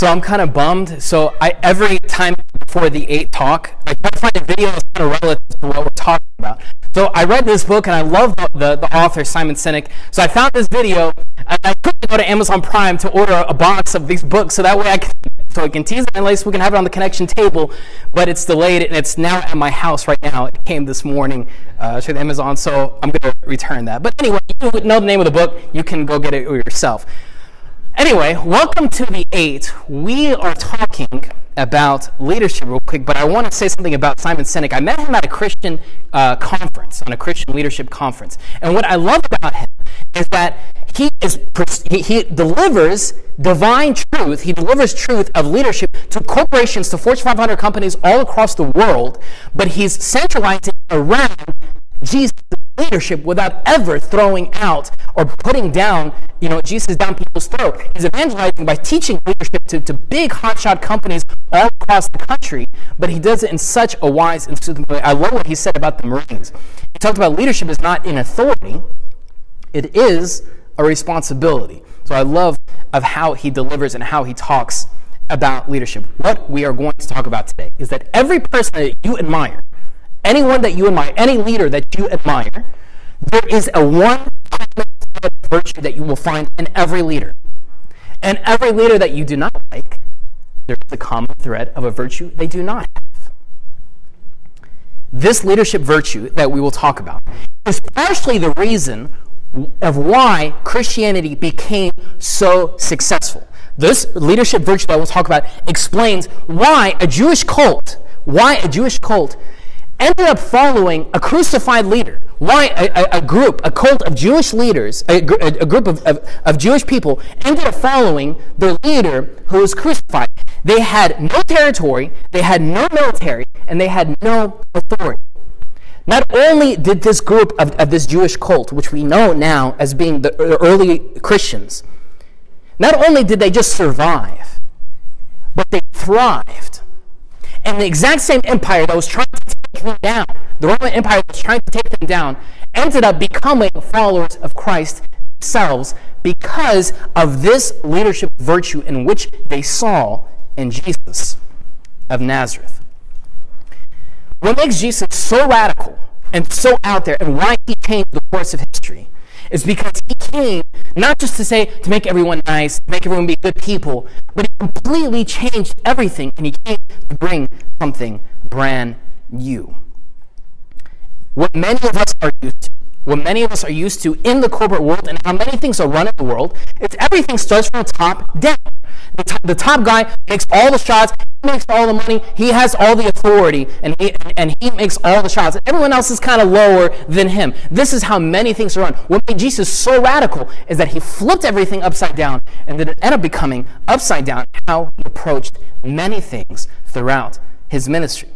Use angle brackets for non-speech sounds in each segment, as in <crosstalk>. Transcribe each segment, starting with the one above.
So I'm kind of bummed. So I every time before the eight talk, I try to find a video that's kind of relative to what we're talking about. So I read this book and I love the, the, the author Simon Sinek. So I found this video and I quickly go to Amazon Prime to order a box of these books so that way I can so I can tease it and at least we can have it on the connection table. But it's delayed and it's now at my house right now. It came this morning uh, through Amazon, so I'm going to return that. But anyway, you know the name of the book. You can go get it yourself. Anyway, welcome to the eight. We are talking about leadership real quick, but I want to say something about Simon Sinek. I met him at a Christian uh, conference, on a Christian leadership conference. And what I love about him is that he, is, he, he delivers divine truth, he delivers truth of leadership to corporations, to Fortune 500 companies all across the world, but he's centralizing around Jesus' leadership without ever throwing out or putting down, you know, Jesus down people's throat. He's evangelizing by teaching leadership to, to big hotshot companies all across the country, but he does it in such a wise and soothing way. I love what he said about the Marines. He talked about leadership is not in authority, it is a responsibility. So I love of how he delivers and how he talks about leadership. What we are going to talk about today is that every person that you admire anyone that you admire, any leader that you admire, there is a one virtue that you will find in every leader. And every leader that you do not like, there's a common thread of a virtue they do not have. This leadership virtue that we will talk about is partially the reason of why Christianity became so successful. This leadership virtue that we'll talk about explains why a Jewish cult, why a Jewish cult ended up following a crucified leader. Why a, a, a group, a cult of Jewish leaders, a, a group of, of, of, Jewish people ended up following the leader who was crucified. They had no territory, they had no military, and they had no authority. Not only did this group of, of this Jewish cult, which we know now as being the early Christians, not only did they just survive, but they thrived. And the exact same empire that was trying to take them down, the Roman Empire was trying to take them down, ended up becoming followers of Christ themselves because of this leadership virtue in which they saw in Jesus of Nazareth. What makes Jesus so radical and so out there and why he changed the course of history is because he not just to say to make everyone nice, to make everyone be good people, but he completely changed everything and he came to bring something brand new. What many of us are used to, what many of us are used to in the corporate world and how many things are run in the world, is everything starts from the top down. The top, the top guy makes all the shots, he makes all the money, he has all the authority, and he, and he makes all the shots. Everyone else is kind of lower than him. This is how many things are run. What made Jesus so radical is that he flipped everything upside down, and that it ended up becoming upside down how he approached many things throughout his ministry.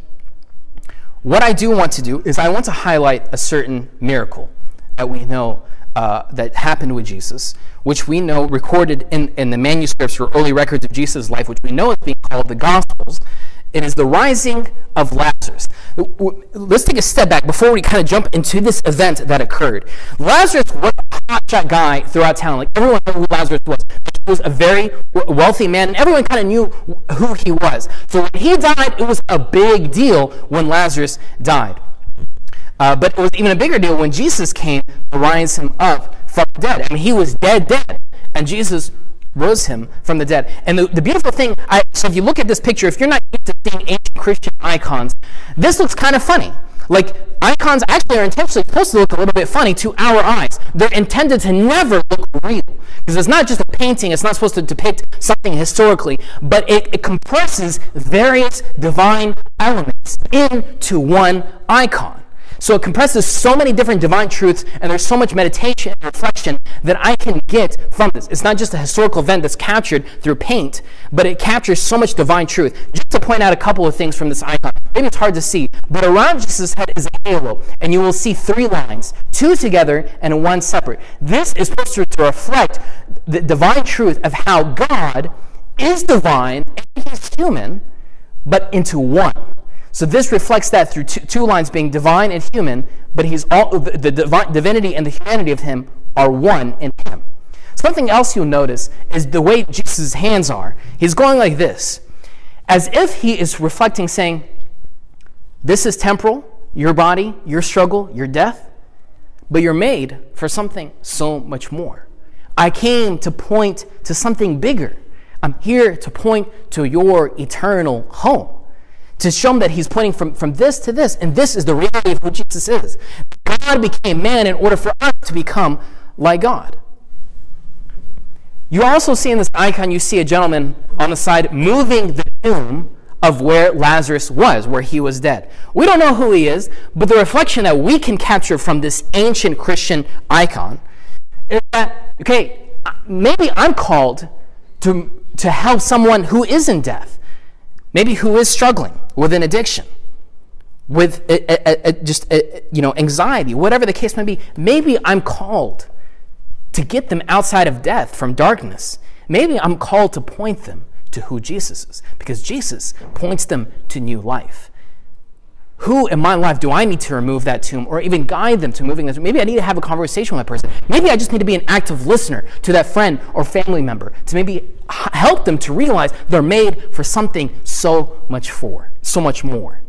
What I do want to do is I want to highlight a certain miracle that we know uh, that happened with Jesus, which we know recorded in, in the manuscripts or early records of Jesus' life, which we know is being called the Gospels. It is the rising of Lazarus. Let's take a step back before we kind of jump into this event that occurred. Lazarus was a hotshot guy throughout town. Like everyone knew who Lazarus was. He was a very wealthy man, and everyone kind of knew who he was. So when he died, it was a big deal when Lazarus died. Uh, but it was even a bigger deal when Jesus came to rise him up from the dead. I mean, he was dead, dead. And Jesus rose him from the dead. And the, the beautiful thing, I, so if you look at this picture, if you're not used to seeing ancient Christian icons, this looks kind of funny. Like, icons actually are intentionally supposed to look a little bit funny to our eyes. They're intended to never look real. Because it's not just a painting, it's not supposed to depict something historically, but it, it compresses various divine elements into one icon. So it compresses so many different divine truths, and there's so much meditation and reflection that I can get from this. It's not just a historical event that's captured through paint, but it captures so much divine truth. Just to point out a couple of things from this icon. Maybe it's hard to see, but around Jesus' head is a halo, and you will see three lines, two together and one separate. This is supposed to reflect the divine truth of how God is divine and he's human, but into one. So this reflects that through two, two lines being divine and human, but he's all the, the divine, divinity and the humanity of him are one in him. Something else you'll notice is the way Jesus' hands are. He's going like this, as if he is reflecting, saying, This is temporal, your body, your struggle, your death, but you're made for something so much more. I came to point to something bigger. I'm here to point to your eternal home. To show him that he's pointing from, from this to this, and this is the reality of who Jesus is. God became man in order for us to become like God. You also see in this icon, you see a gentleman on the side moving the tomb of where Lazarus was, where he was dead. We don't know who he is, but the reflection that we can capture from this ancient Christian icon is that, okay, maybe I'm called to, to help someone who is in death, maybe who is struggling with an addiction, with a, a, a, just uh, you know anxiety, whatever the case may be. Maybe I'm called to get them outside of death from darkness. Maybe I'm called to point them to who Jesus is because Jesus points them to new life. Who in my life do I need to remove that tomb or even guide them to moving this? Maybe I need to have a conversation with that person. Maybe I just need to be an active listener to that friend or family member to maybe help them to realize they're made for something so much for, so much more.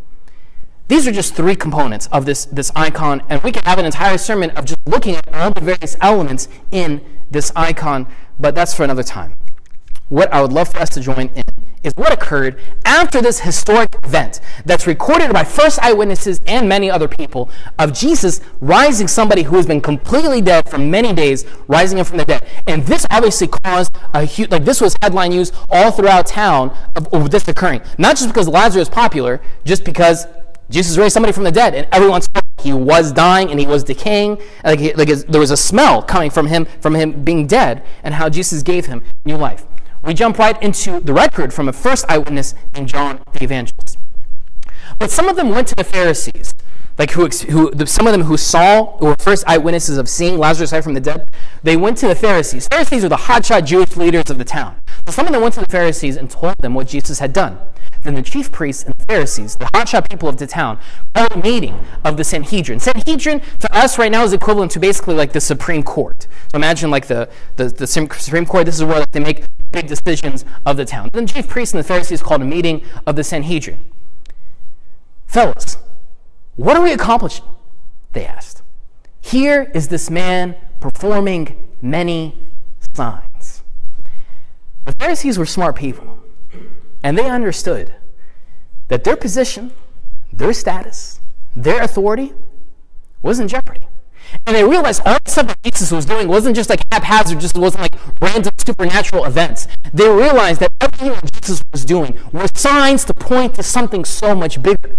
These are just three components of this, this icon, and we can have an entire sermon of just looking at all the various elements in this icon, but that's for another time. What I would love for us to join in is what occurred after this historic event that's recorded by first eyewitnesses and many other people of Jesus rising somebody who has been completely dead for many days, rising him from the dead. And this obviously caused a huge, like this was headline news all throughout town of, of this occurring. Not just because Lazarus is popular, just because Jesus raised somebody from the dead, and everyone saw he was dying and he was decaying. Like, like there was a smell coming from him from him being dead, and how Jesus gave him new life. We jump right into the record from a first eyewitness named John the Evangelist. But some of them went to the Pharisees, like who, who some of them who saw were first eyewitnesses of seeing Lazarus rise from the dead. They went to the Pharisees. Pharisees were the hotshot Jewish leaders of the town. So some of them went to the Pharisees and told them what Jesus had done. Then the chief priests and the Pharisees, the hotshot people of the town, held a meeting of the Sanhedrin. Sanhedrin to us right now is equivalent to basically like the Supreme Court. So imagine like the, the, the Supreme Court, this is where like, they make big decisions of the town. Then the chief priests and the Pharisees called a meeting of the Sanhedrin. Fellas, what are we accomplishing? They asked. Here is this man performing many signs. The Pharisees were smart people. And they understood that their position, their status, their authority was in jeopardy. And they realized all the stuff that Jesus was doing wasn't just like haphazard, just wasn't like random supernatural events. They realized that everything that Jesus was doing were signs to point to something so much bigger.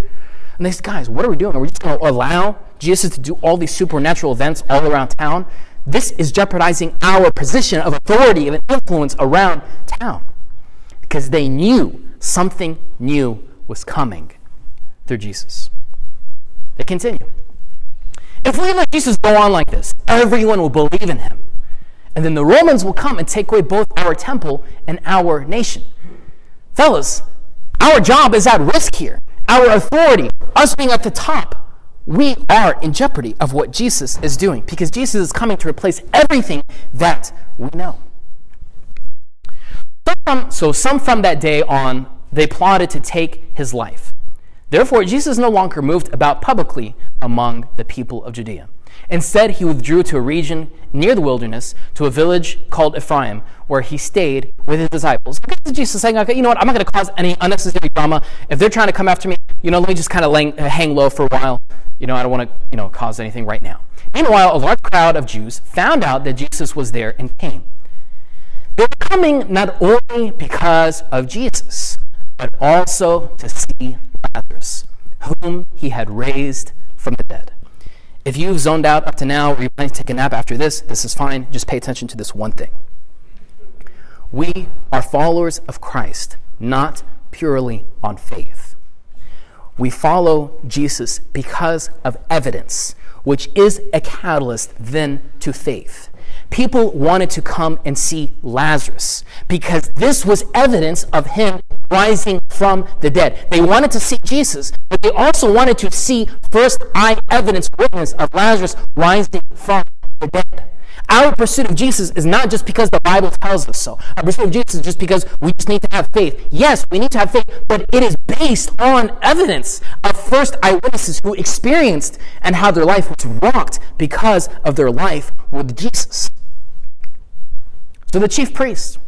And they said, guys, what are we doing? Are we just going to allow Jesus to do all these supernatural events all around town? This is jeopardizing our position of authority and influence around town because they knew something new was coming through Jesus. They continue. If we let Jesus go on like this, everyone will believe in him. And then the Romans will come and take away both our temple and our nation. Fellas, our job is at risk here. Our authority, us being at the top, we are in jeopardy of what Jesus is doing because Jesus is coming to replace everything that we know. Some, so some from that day on, they plotted to take his life. Therefore, Jesus no longer moved about publicly among the people of Judea. Instead, he withdrew to a region near the wilderness, to a village called Ephraim, where he stayed with his disciples. Jesus saying, okay, you know what, I'm not going to cause any unnecessary drama. If they're trying to come after me, you know, let me just kind of uh, hang low for a while. You know, I don't want to, you know, cause anything right now. Meanwhile, a large crowd of Jews found out that Jesus was there and came. They were coming not only because of Jesus, but also to see Lazarus, whom he had raised from the dead. If you've zoned out up to now, or you plan to take a nap after this, this is fine. Just pay attention to this one thing. We are followers of Christ, not purely on faith. We follow Jesus because of evidence, which is a catalyst then to faith people wanted to come and see Lazarus because this was evidence of him rising from the dead. They wanted to see Jesus, but they also wanted to see first eye evidence, witness of Lazarus rising from the dead. Our pursuit of Jesus is not just because the Bible tells us so. Our pursuit of Jesus is just because we just need to have faith. Yes, we need to have faith, but it is based on evidence of first eyewitnesses who experienced and how their life was rocked because of their life with Jesus. So the chief priest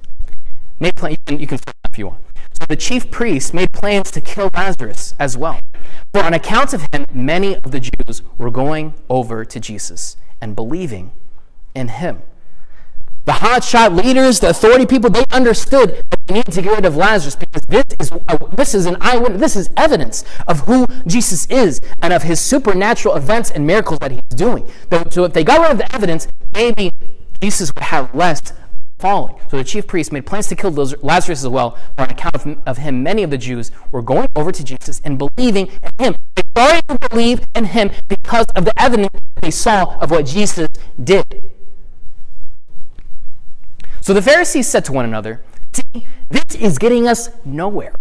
made plans, you can flip if you want. So the chief priest made plans to kill Lazarus as well. For on account of him, many of the Jews were going over to Jesus and believing in him. The hotshot leaders, the authority people, they understood that they needed to get rid of Lazarus because this is, a, this is an eyewitness, this is evidence of who Jesus is and of his supernatural events and miracles that he's doing. So if they got rid of the evidence, maybe Jesus would have less following. So the chief priests made plans to kill Lazarus as well. On account of, of him, many of the Jews were going over to Jesus and believing in him. They started to believe in him because of the evidence they saw of what Jesus did. So the Pharisees said to one another, See, this is getting us nowhere.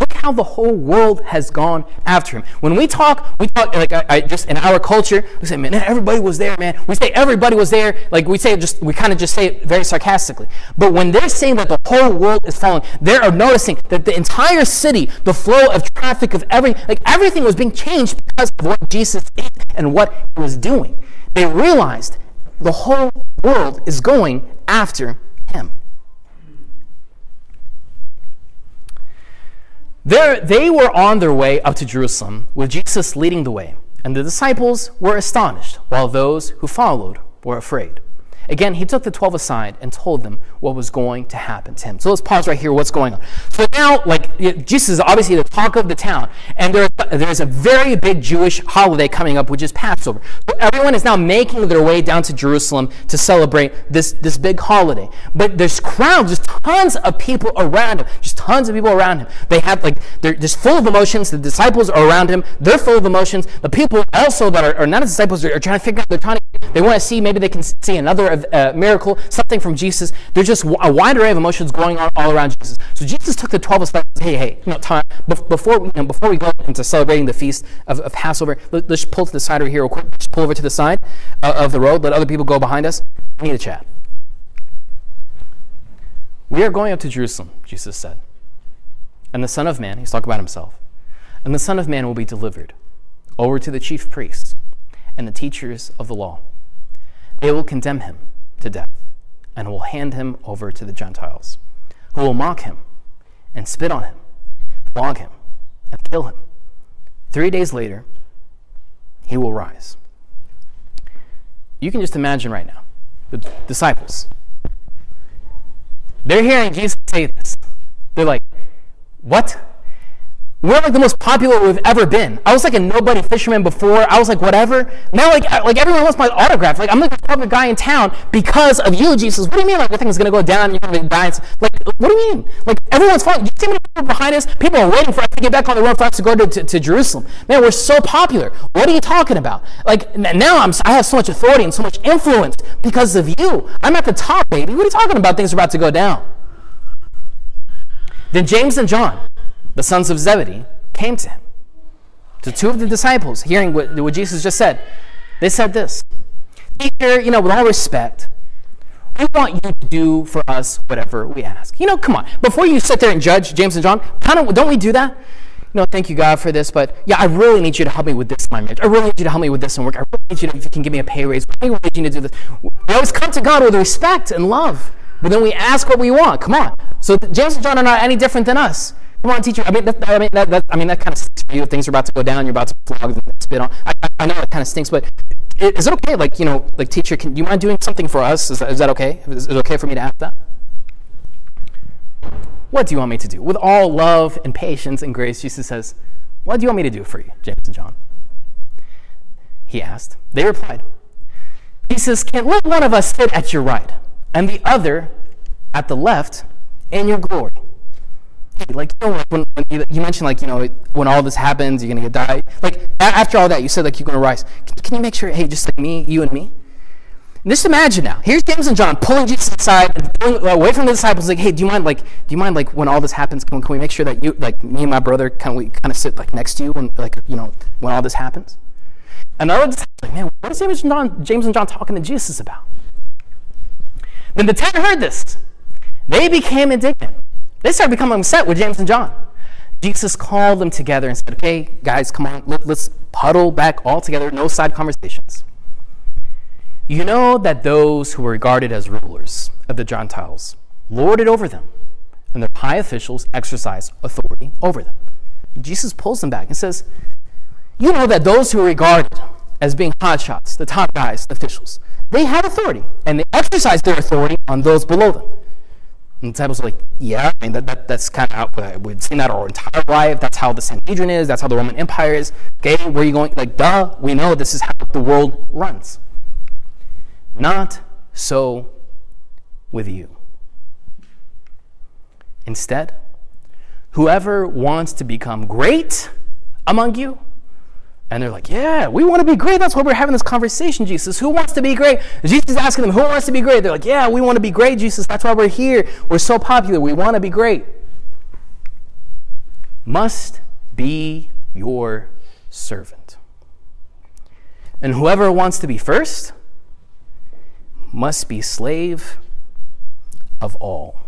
Look how the whole world has gone after him. When we talk, we talk like I, I, just in our culture. We say, man, everybody was there, man. We say everybody was there. Like we say, just we kind of just say it very sarcastically. But when they're saying that the whole world is following, they are noticing that the entire city, the flow of traffic of every, like everything was being changed because of what Jesus did and what he was doing. They realized the whole world is going after him. There, they were on their way up to Jerusalem with Jesus leading the way, and the disciples were astonished, while those who followed were afraid. Again, he took the 12 aside and told them what was going to happen to him. So let's pause right here. What's going on? So now, like, Jesus is obviously the talk of the town, and there, there's a very big Jewish holiday coming up, which is Passover. So everyone is now making their way down to Jerusalem to celebrate this, this big holiday. But there's crowds, there's tons of people around him, just tons of people around him. They have, like, they're just full of emotions. The disciples are around him, they're full of emotions. The people also that are, are not disciples are, are trying to figure out, they're trying to, they want to see, maybe they can see another a miracle, something from Jesus. There's just a wide array of emotions going on all around Jesus. So Jesus took the 12 aside hey, hey, you know, time, before, you know, before we go into celebrating the feast of, of Passover, let, us pull to the side over here real quick. Just pull over to the side uh, of the road. Let other people go behind us. We need a chat. We are going up to Jerusalem, Jesus said. And the Son of Man, he's talking about himself, and the Son of Man will be delivered over to the chief priests and the teachers of the law. They will condemn him to death and will hand him over to the Gentiles, who will mock him and spit on him, flog him, and kill him. Three days later, he will rise. You can just imagine right now the disciples. They're hearing Jesus say this. They're like, What? We're like the most popular we've ever been. I was like a nobody fisherman before. I was like whatever. Now like like everyone wants my autograph. Like I'm like the popular guy in town because of you, Jesus. What do you mean like everything's gonna go down? You're gonna die? Like what do you mean? Like everyone's following. You see many people behind us? People are waiting for us to get back on the road for us to go to, to, to Jerusalem. Man, we're so popular. What are you talking about? Like now I'm I have so much authority and so much influence because of you. I'm at the top, baby. What are you talking about? Things are about to go down. Then James and John the sons of Zebedee, came to him. To two of the disciples, hearing what, what Jesus just said, they said this Teacher, you know, with all respect, we want you to do for us whatever we ask. You know, come on. Before you sit there and judge James and John, kind of don't we do that? Know, thank you God for this, but yeah, I really need you to help me with this in my marriage. I really need you to help me with this in work. I really need you to, if you can give me a pay raise. I really need you to do this. We always come to God with respect and love, but then we ask what we want. Come on. So James and John are not any different than us. Come on, teacher. I mean, that, I mean, that, that, I mean, that kind of stinks for you. Things are about to go down. You're about to flog and spit on. I, I know it kind of stinks, but is it okay? Like, you know, like, teacher, can you mind doing something for us? Is that, is that okay? Is it okay for me to ask that? What do you want me to do? With all love and patience and grace, Jesus says, What do you want me to do for you, James and John? He asked. They replied, He says, Can let one of us sit at your right and the other at the left in your glory? Like you know like when, when you, you, mentioned like you know when all this happens you're gonna get die like after all that you said like you're gonna rise. Can, can, you make sure hey just like me you and me? And just imagine now. Here's James and John pulling Jesus aside and pulling away from the disciples like hey do you mind like do you mind like when all this happens can, can we make sure that you like me and my brother kind of we kind of sit like next to you when like you know when all this happens? And other like man what is James and John James and John talking to Jesus about? Then the ten heard this, they became indignant. They started becoming upset with James and John. Jesus called them together and said, Okay, guys, come on, let, us huddle back all together, no side conversations. You know that those who were regarded as rulers of the Gentiles lorded over them, and their high officials exercise authority over them. Jesus pulls them back and says, You know that those who are regarded as being hotshots, the top guys, the officials, they have authority, and they exercise their authority on those below them. And the disciples are like, yeah, I mean, that, that, that's kind of uh, we've seen that our entire life. That's how the Sanhedrin is. That's how the Roman Empire is. Okay, where are you going? Like, duh, we know this is how the world runs. Not so with you. Instead, whoever wants to become great among you, and they're like, Yeah, we want to be great. That's why we're having this conversation, Jesus. Who wants to be great? Jesus is asking them, Who wants to be great? They're like, Yeah, we want to be great, Jesus. That's why we're here. We're so popular. We want to be great. Must be your servant. And whoever wants to be first must be slave of all.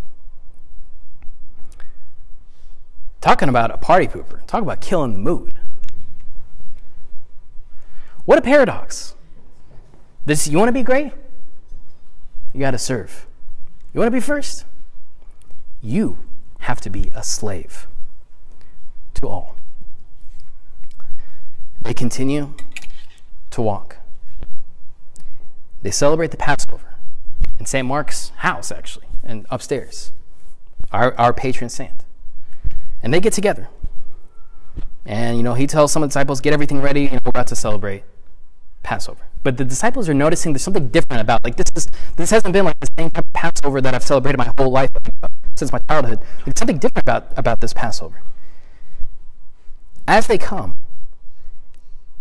Talking about a party pooper. Talk about killing the mood. What a paradox. This you want to be great? You got to serve. You want to be first? You have to be a slave to all. They continue to walk. They celebrate the Passover in St. Mark's house, actually, and upstairs, our, our patron saint. And they get together. And, you know, he tells some of the disciples, get everything ready, and we're about to celebrate Passover. But the disciples are noticing there's something different about, like, this is this hasn't been like the same type of Passover that I've celebrated my whole life since my childhood. There's something different about, about this Passover. As they come,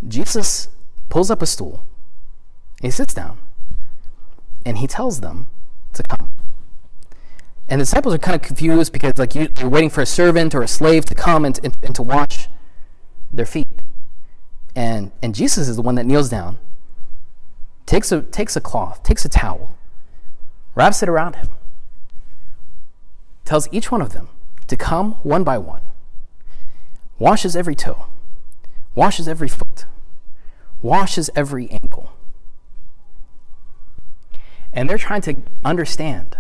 Jesus pulls up a stool, he sits down, and he tells them to come. And the disciples are kind of confused because like you, are waiting for a servant or a slave to come and, and, and to wash their feet. And, and Jesus is the one that kneels down, takes a, takes a cloth, takes a towel, wraps it around him, tells each one of them to come one by one, washes every toe, washes every foot, washes every ankle. And they're trying to understand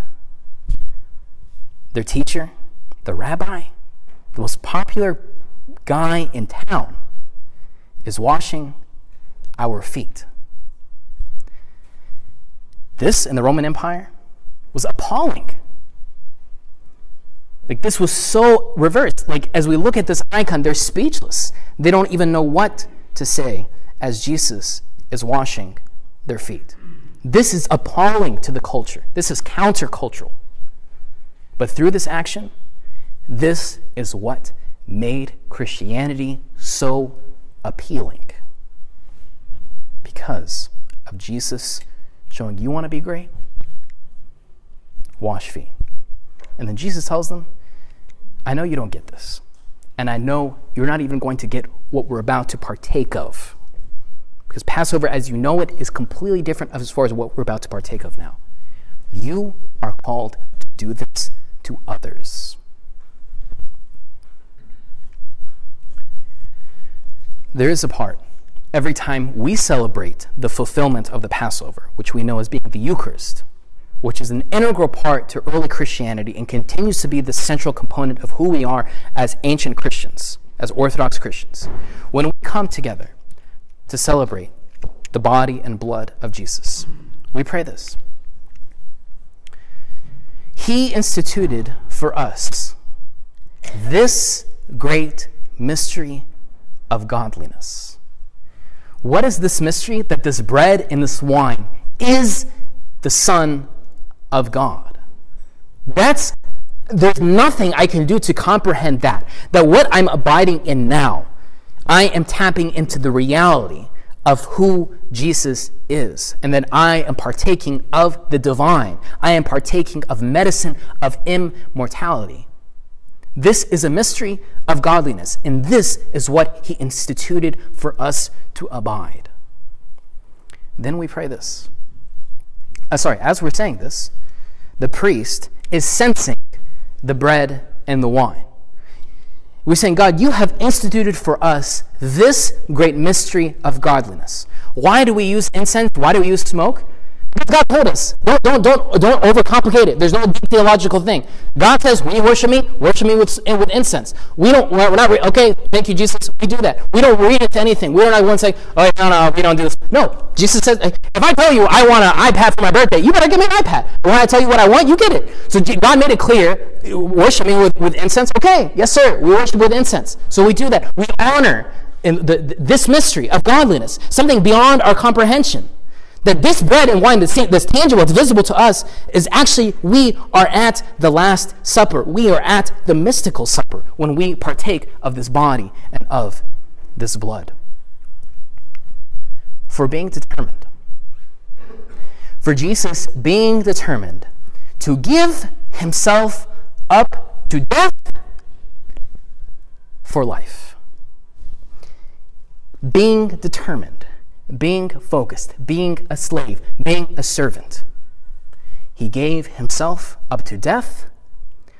their teacher, the rabbi, the most popular guy in town, is washing our feet. This in the Roman Empire was appalling. Like, this was so reversed. Like, as we look at this icon, they're speechless. They don't even know what to say as Jesus is washing their feet. This is appalling to the culture. This is countercultural. But through this action, this is what made Christianity so appealing. Because of Jesus showing you want to be great? Wash feet. And then Jesus tells them, I know you don't get this. And I know you're not even going to get what we're about to partake of. Because Passover, as you know it, is completely different as far as what we're about to partake of now. You are called to do this to others. There is a part every time we celebrate the fulfillment of the Passover, which we know as being the Eucharist, which is an integral part to early Christianity and continues to be the central component of who we are as ancient Christians, as Orthodox Christians. When we come together to celebrate the body and blood of Jesus, we pray this. He instituted for us this great mystery of godliness. What is this mystery? That this bread and this wine is the Son of God. That's there's nothing I can do to comprehend that. That what I'm abiding in now, I am tapping into the reality of who Jesus is, and that I am partaking of the divine. I am partaking of medicine of immortality. This is a mystery of godliness, and this is what he instituted for us to abide. Then we pray this. Uh, sorry, as we're saying this, the priest, is censing the bread and the wine. We're saying, God, you have instituted for us this great mystery of godliness. Why do we use incense? Why do we use smoke? God told us. Don't, don't, don't, don't overcomplicate it. There's no deep theological thing. God says, when you worship me, worship me with, with incense. We don't, we're not, okay, thank you, Jesus. We do that. We don't read it to anything. We don't like one say, oh, no, no, we don't do this. No, Jesus says, if I tell you I want an iPad for my birthday, you better give me an iPad. When I tell you what I want, you get it. So God made it clear, worship me with, with incense. Okay, yes, sir. We worship with incense. So we do that. We honor in the, this mystery of godliness, something beyond our comprehension. That this bread and wine that's, tangible, it's visible to us, is actually we are at the Last Supper. We are at the mystical supper when we partake of this body and of this blood. For being determined, for Jesus being determined to give himself up to death for life. Being determined being focused, being a slave, being a servant. He gave himself up to death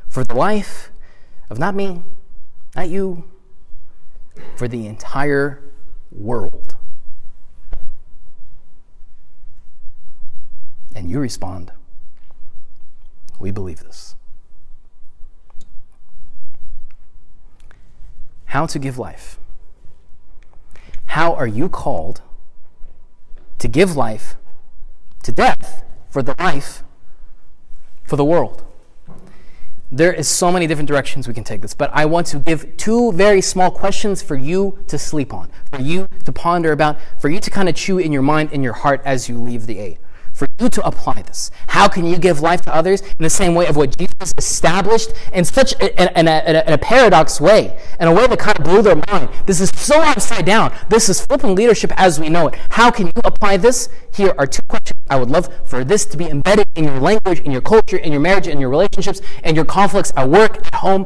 for the life of not me, not you, for the entire world. And you respond, We believe this. How to give life. How are you called to give life to death for the life for the world. There is so many different directions we can take this, but I want to give two very small questions for you to sleep on, for you to ponder about, for you to kind of chew in your mind and your heart as you leave the A for you to apply this. How can you give life to others in the same way of what Jesus established in such a, in, a, in, a, in a paradox way, in a way that kind of blew their mind? This is so upside down. This is flipping leadership as we know it. How can you apply this? Here are two questions I would love for this to be embedded in your language, in your culture, in your marriage, in your relationships, and your conflicts at work, at home.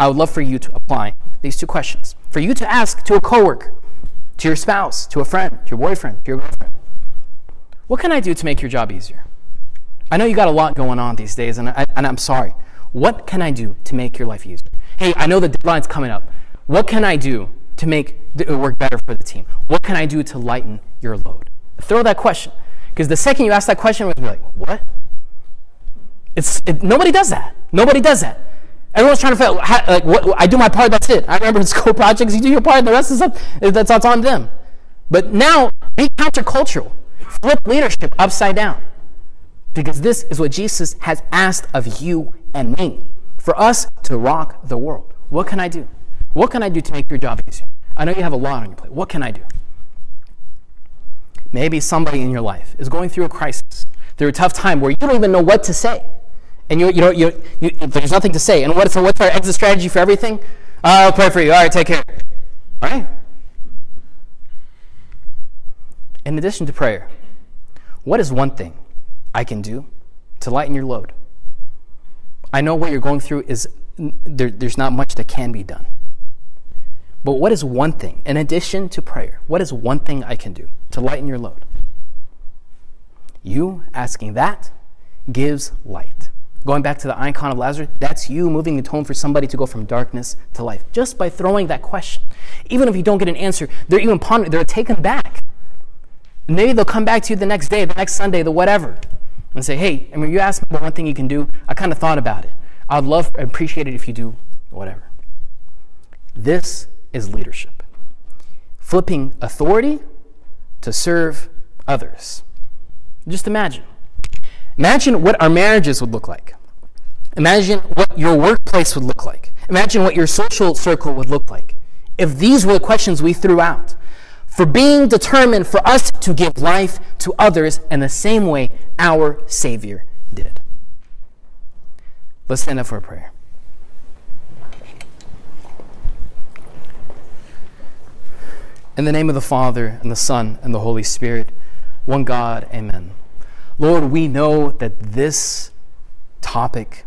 I would love for you to apply these two questions. For you to ask to a coworker, to your spouse, to a friend, to your boyfriend, to your girlfriend. What can I do to make your job easier? I know you got a lot going on these days, and, I, and I'm sorry. What can I do to make your life easier? Hey, I know the deadline's coming up. What can I do to make it uh, work better for the team? What can I do to lighten your load? Throw that question. Because the second you ask that question, we're like, what? It's, it, nobody does that. Nobody does that. Everyone's trying to how, like, what, I do my part, that's it. I remember in <laughs> school projects, you do your part, the rest is up, that's, that's on them. But now, be countercultural flip leadership upside down. Because this is what Jesus has asked of you and me for us to rock the world. What can I do? What can I do to make your job easier? I know you have a lot on your plate. What can I do? Maybe somebody in your life is going through a crisis, through a tough time where you don't even know what to say. And you, you know, you, you, there's nothing to say. And what, so what's our exit strategy for everything? I'll pray for you. All right, take care. All right? In addition to prayer, what is one thing I can do to lighten your load? I know what you're going through is there, there's not much that can be done. But what is one thing, in addition to prayer, what is one thing I can do to lighten your load? You asking that gives light. Going back to the icon of Lazarus, that's you moving the tone for somebody to go from darkness to life just by throwing that question. Even if you don't get an answer, they're even pondering, they're taken back Maybe they'll come back to you the next day, the next Sunday, the whatever, and say, hey, I mean, you asked me one thing you can do. I kind of thought about it. I'd love and appreciate it if you do whatever. This is leadership. Flipping authority to serve others. Just imagine. Imagine what our marriages would look like. Imagine what your workplace would look like. Imagine what your social circle would look like. If these were the questions we threw out, for being determined for us to give life to others in the same way our Savior did. Let's stand up for a prayer. In the name of the Father, and the Son, and the Holy Spirit, one God, amen. Lord, we know that this topic,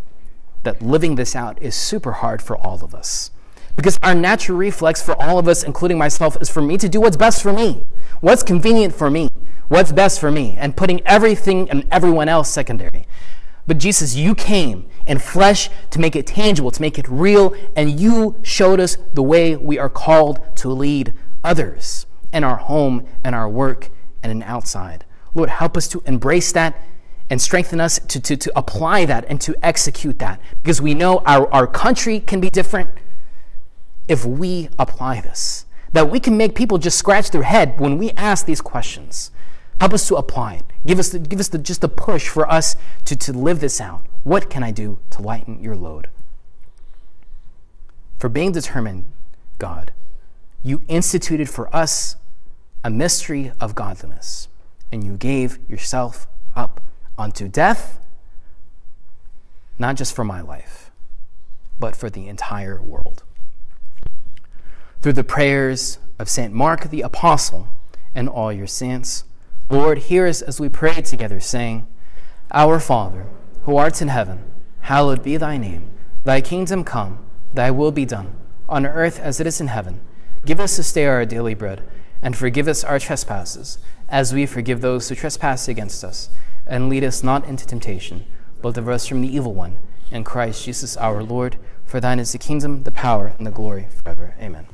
that living this out, is super hard for all of us. Because our natural reflex for all of us, including myself, is for me to do what's best for me, what's convenient for me, what's best for me, and putting everything and everyone else secondary. But Jesus, you came in flesh to make it tangible, to make it real, and you showed us the way we are called to lead others in our home, in our work, and in outside. Lord, help us to embrace that and strengthen us to, to, to apply that and to execute that. Because we know our, our country can be different if we apply this. That we can make people just scratch their head when we ask these questions. Help us to apply it. Give us, the, give us the, just a push for us to, to live this out. What can I do to lighten your load? For being determined, God, you instituted for us a mystery of godliness, and you gave yourself up unto death, not just for my life, but for the entire world. Through the prayers of St. Mark the Apostle and all your saints, Lord, hear us as we pray together, saying, Our Father, who art in heaven, hallowed be thy name. Thy kingdom come, thy will be done, on earth as it is in heaven. Give us this day our daily bread, and forgive us our trespasses, as we forgive those who trespass against us and lead us not into temptation, but deliver us from the evil one. In Christ Jesus our Lord, for thine is the kingdom, the power, and the glory forever. Amen.